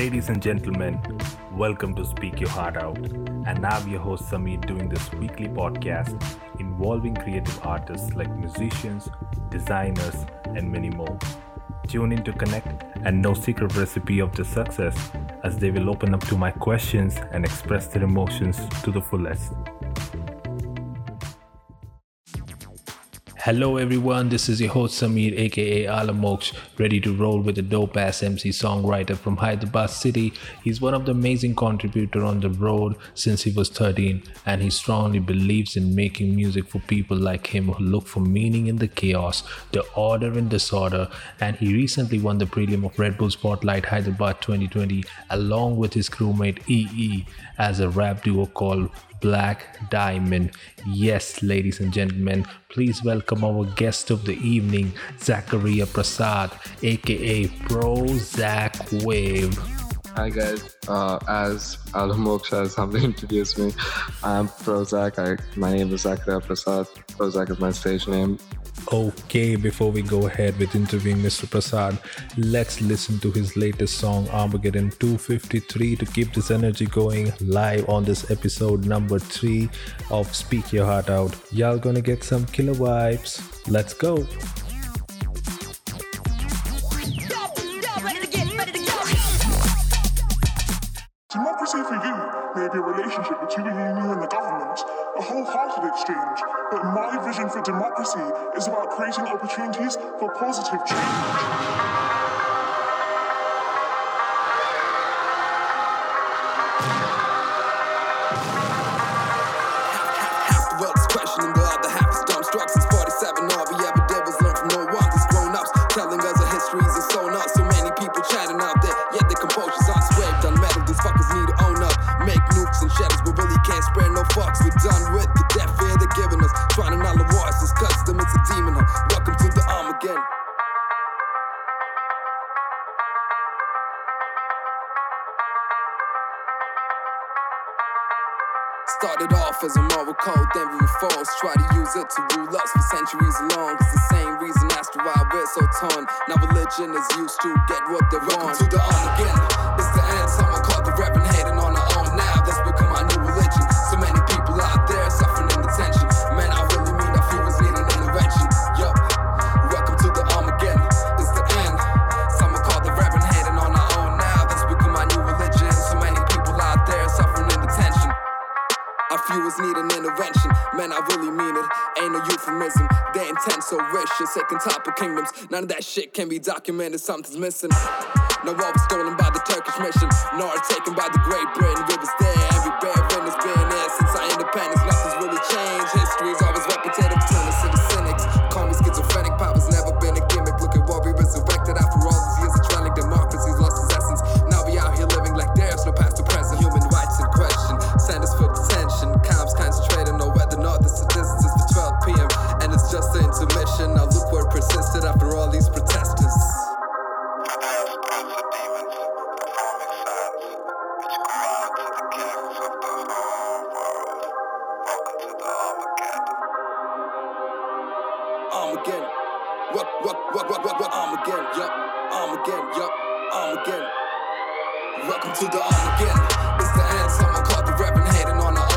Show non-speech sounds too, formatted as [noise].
Ladies and gentlemen, welcome to Speak Your Heart Out. And I'm your host Samir doing this weekly podcast involving creative artists like musicians, designers, and many more. Tune in to connect and no secret recipe of the success as they will open up to my questions and express their emotions to the fullest. Hello everyone, this is your host Samir aka Alamox, ready to roll with a dope ass MC songwriter from Hyderabad city. He's one of the amazing contributor on the road since he was 13 and he strongly believes in making music for people like him who look for meaning in the chaos, the order and disorder and he recently won the prelim of Red Bull Spotlight Hyderabad 2020 along with his crewmate EE as a rap duo called Black Diamond. Yes, ladies and gentlemen, please welcome our guest of the evening, Zachariah Prasad, aka Pro Zach Wave. Hi guys, uh, as Alamox has [laughs] humbly introduced me, I'm Prozac. I, my name is Zachariah Prasad. Prozac is my stage name. Okay, before we go ahead with interviewing Mr. Prasad, let's listen to his latest song Armageddon 253 to keep this energy going live on this episode number 3 of Speak Your Heart Out. Y'all gonna get some killer vibes. Let's go. Democracy for you may be a relationship between the you and the government, a wholehearted exchange. But my vision for democracy is about creating opportunities for positive change. Started off as a moral code, then we were forced. Try to use it to rule us for centuries long. It's the same reason as to why we're so torn. Now religion is used to get what they want. To the Armageddon. It's the end. Someone called the Reverend hating on our own now. That's become our new religion. So many need an intervention. Man, I really mean it. Ain't no euphemism. Their intent so vicious, it can topple kingdoms. None of that shit can be documented. Something's missing. No all was stolen by the Turkish mission, nor taken by the Great Britain. We was again. What, what, what, what, what, what, I'm again. Yup, Arm again. Yup, Arm again. Welcome to the arm again. It's the end, someone caught the rapping, hating on the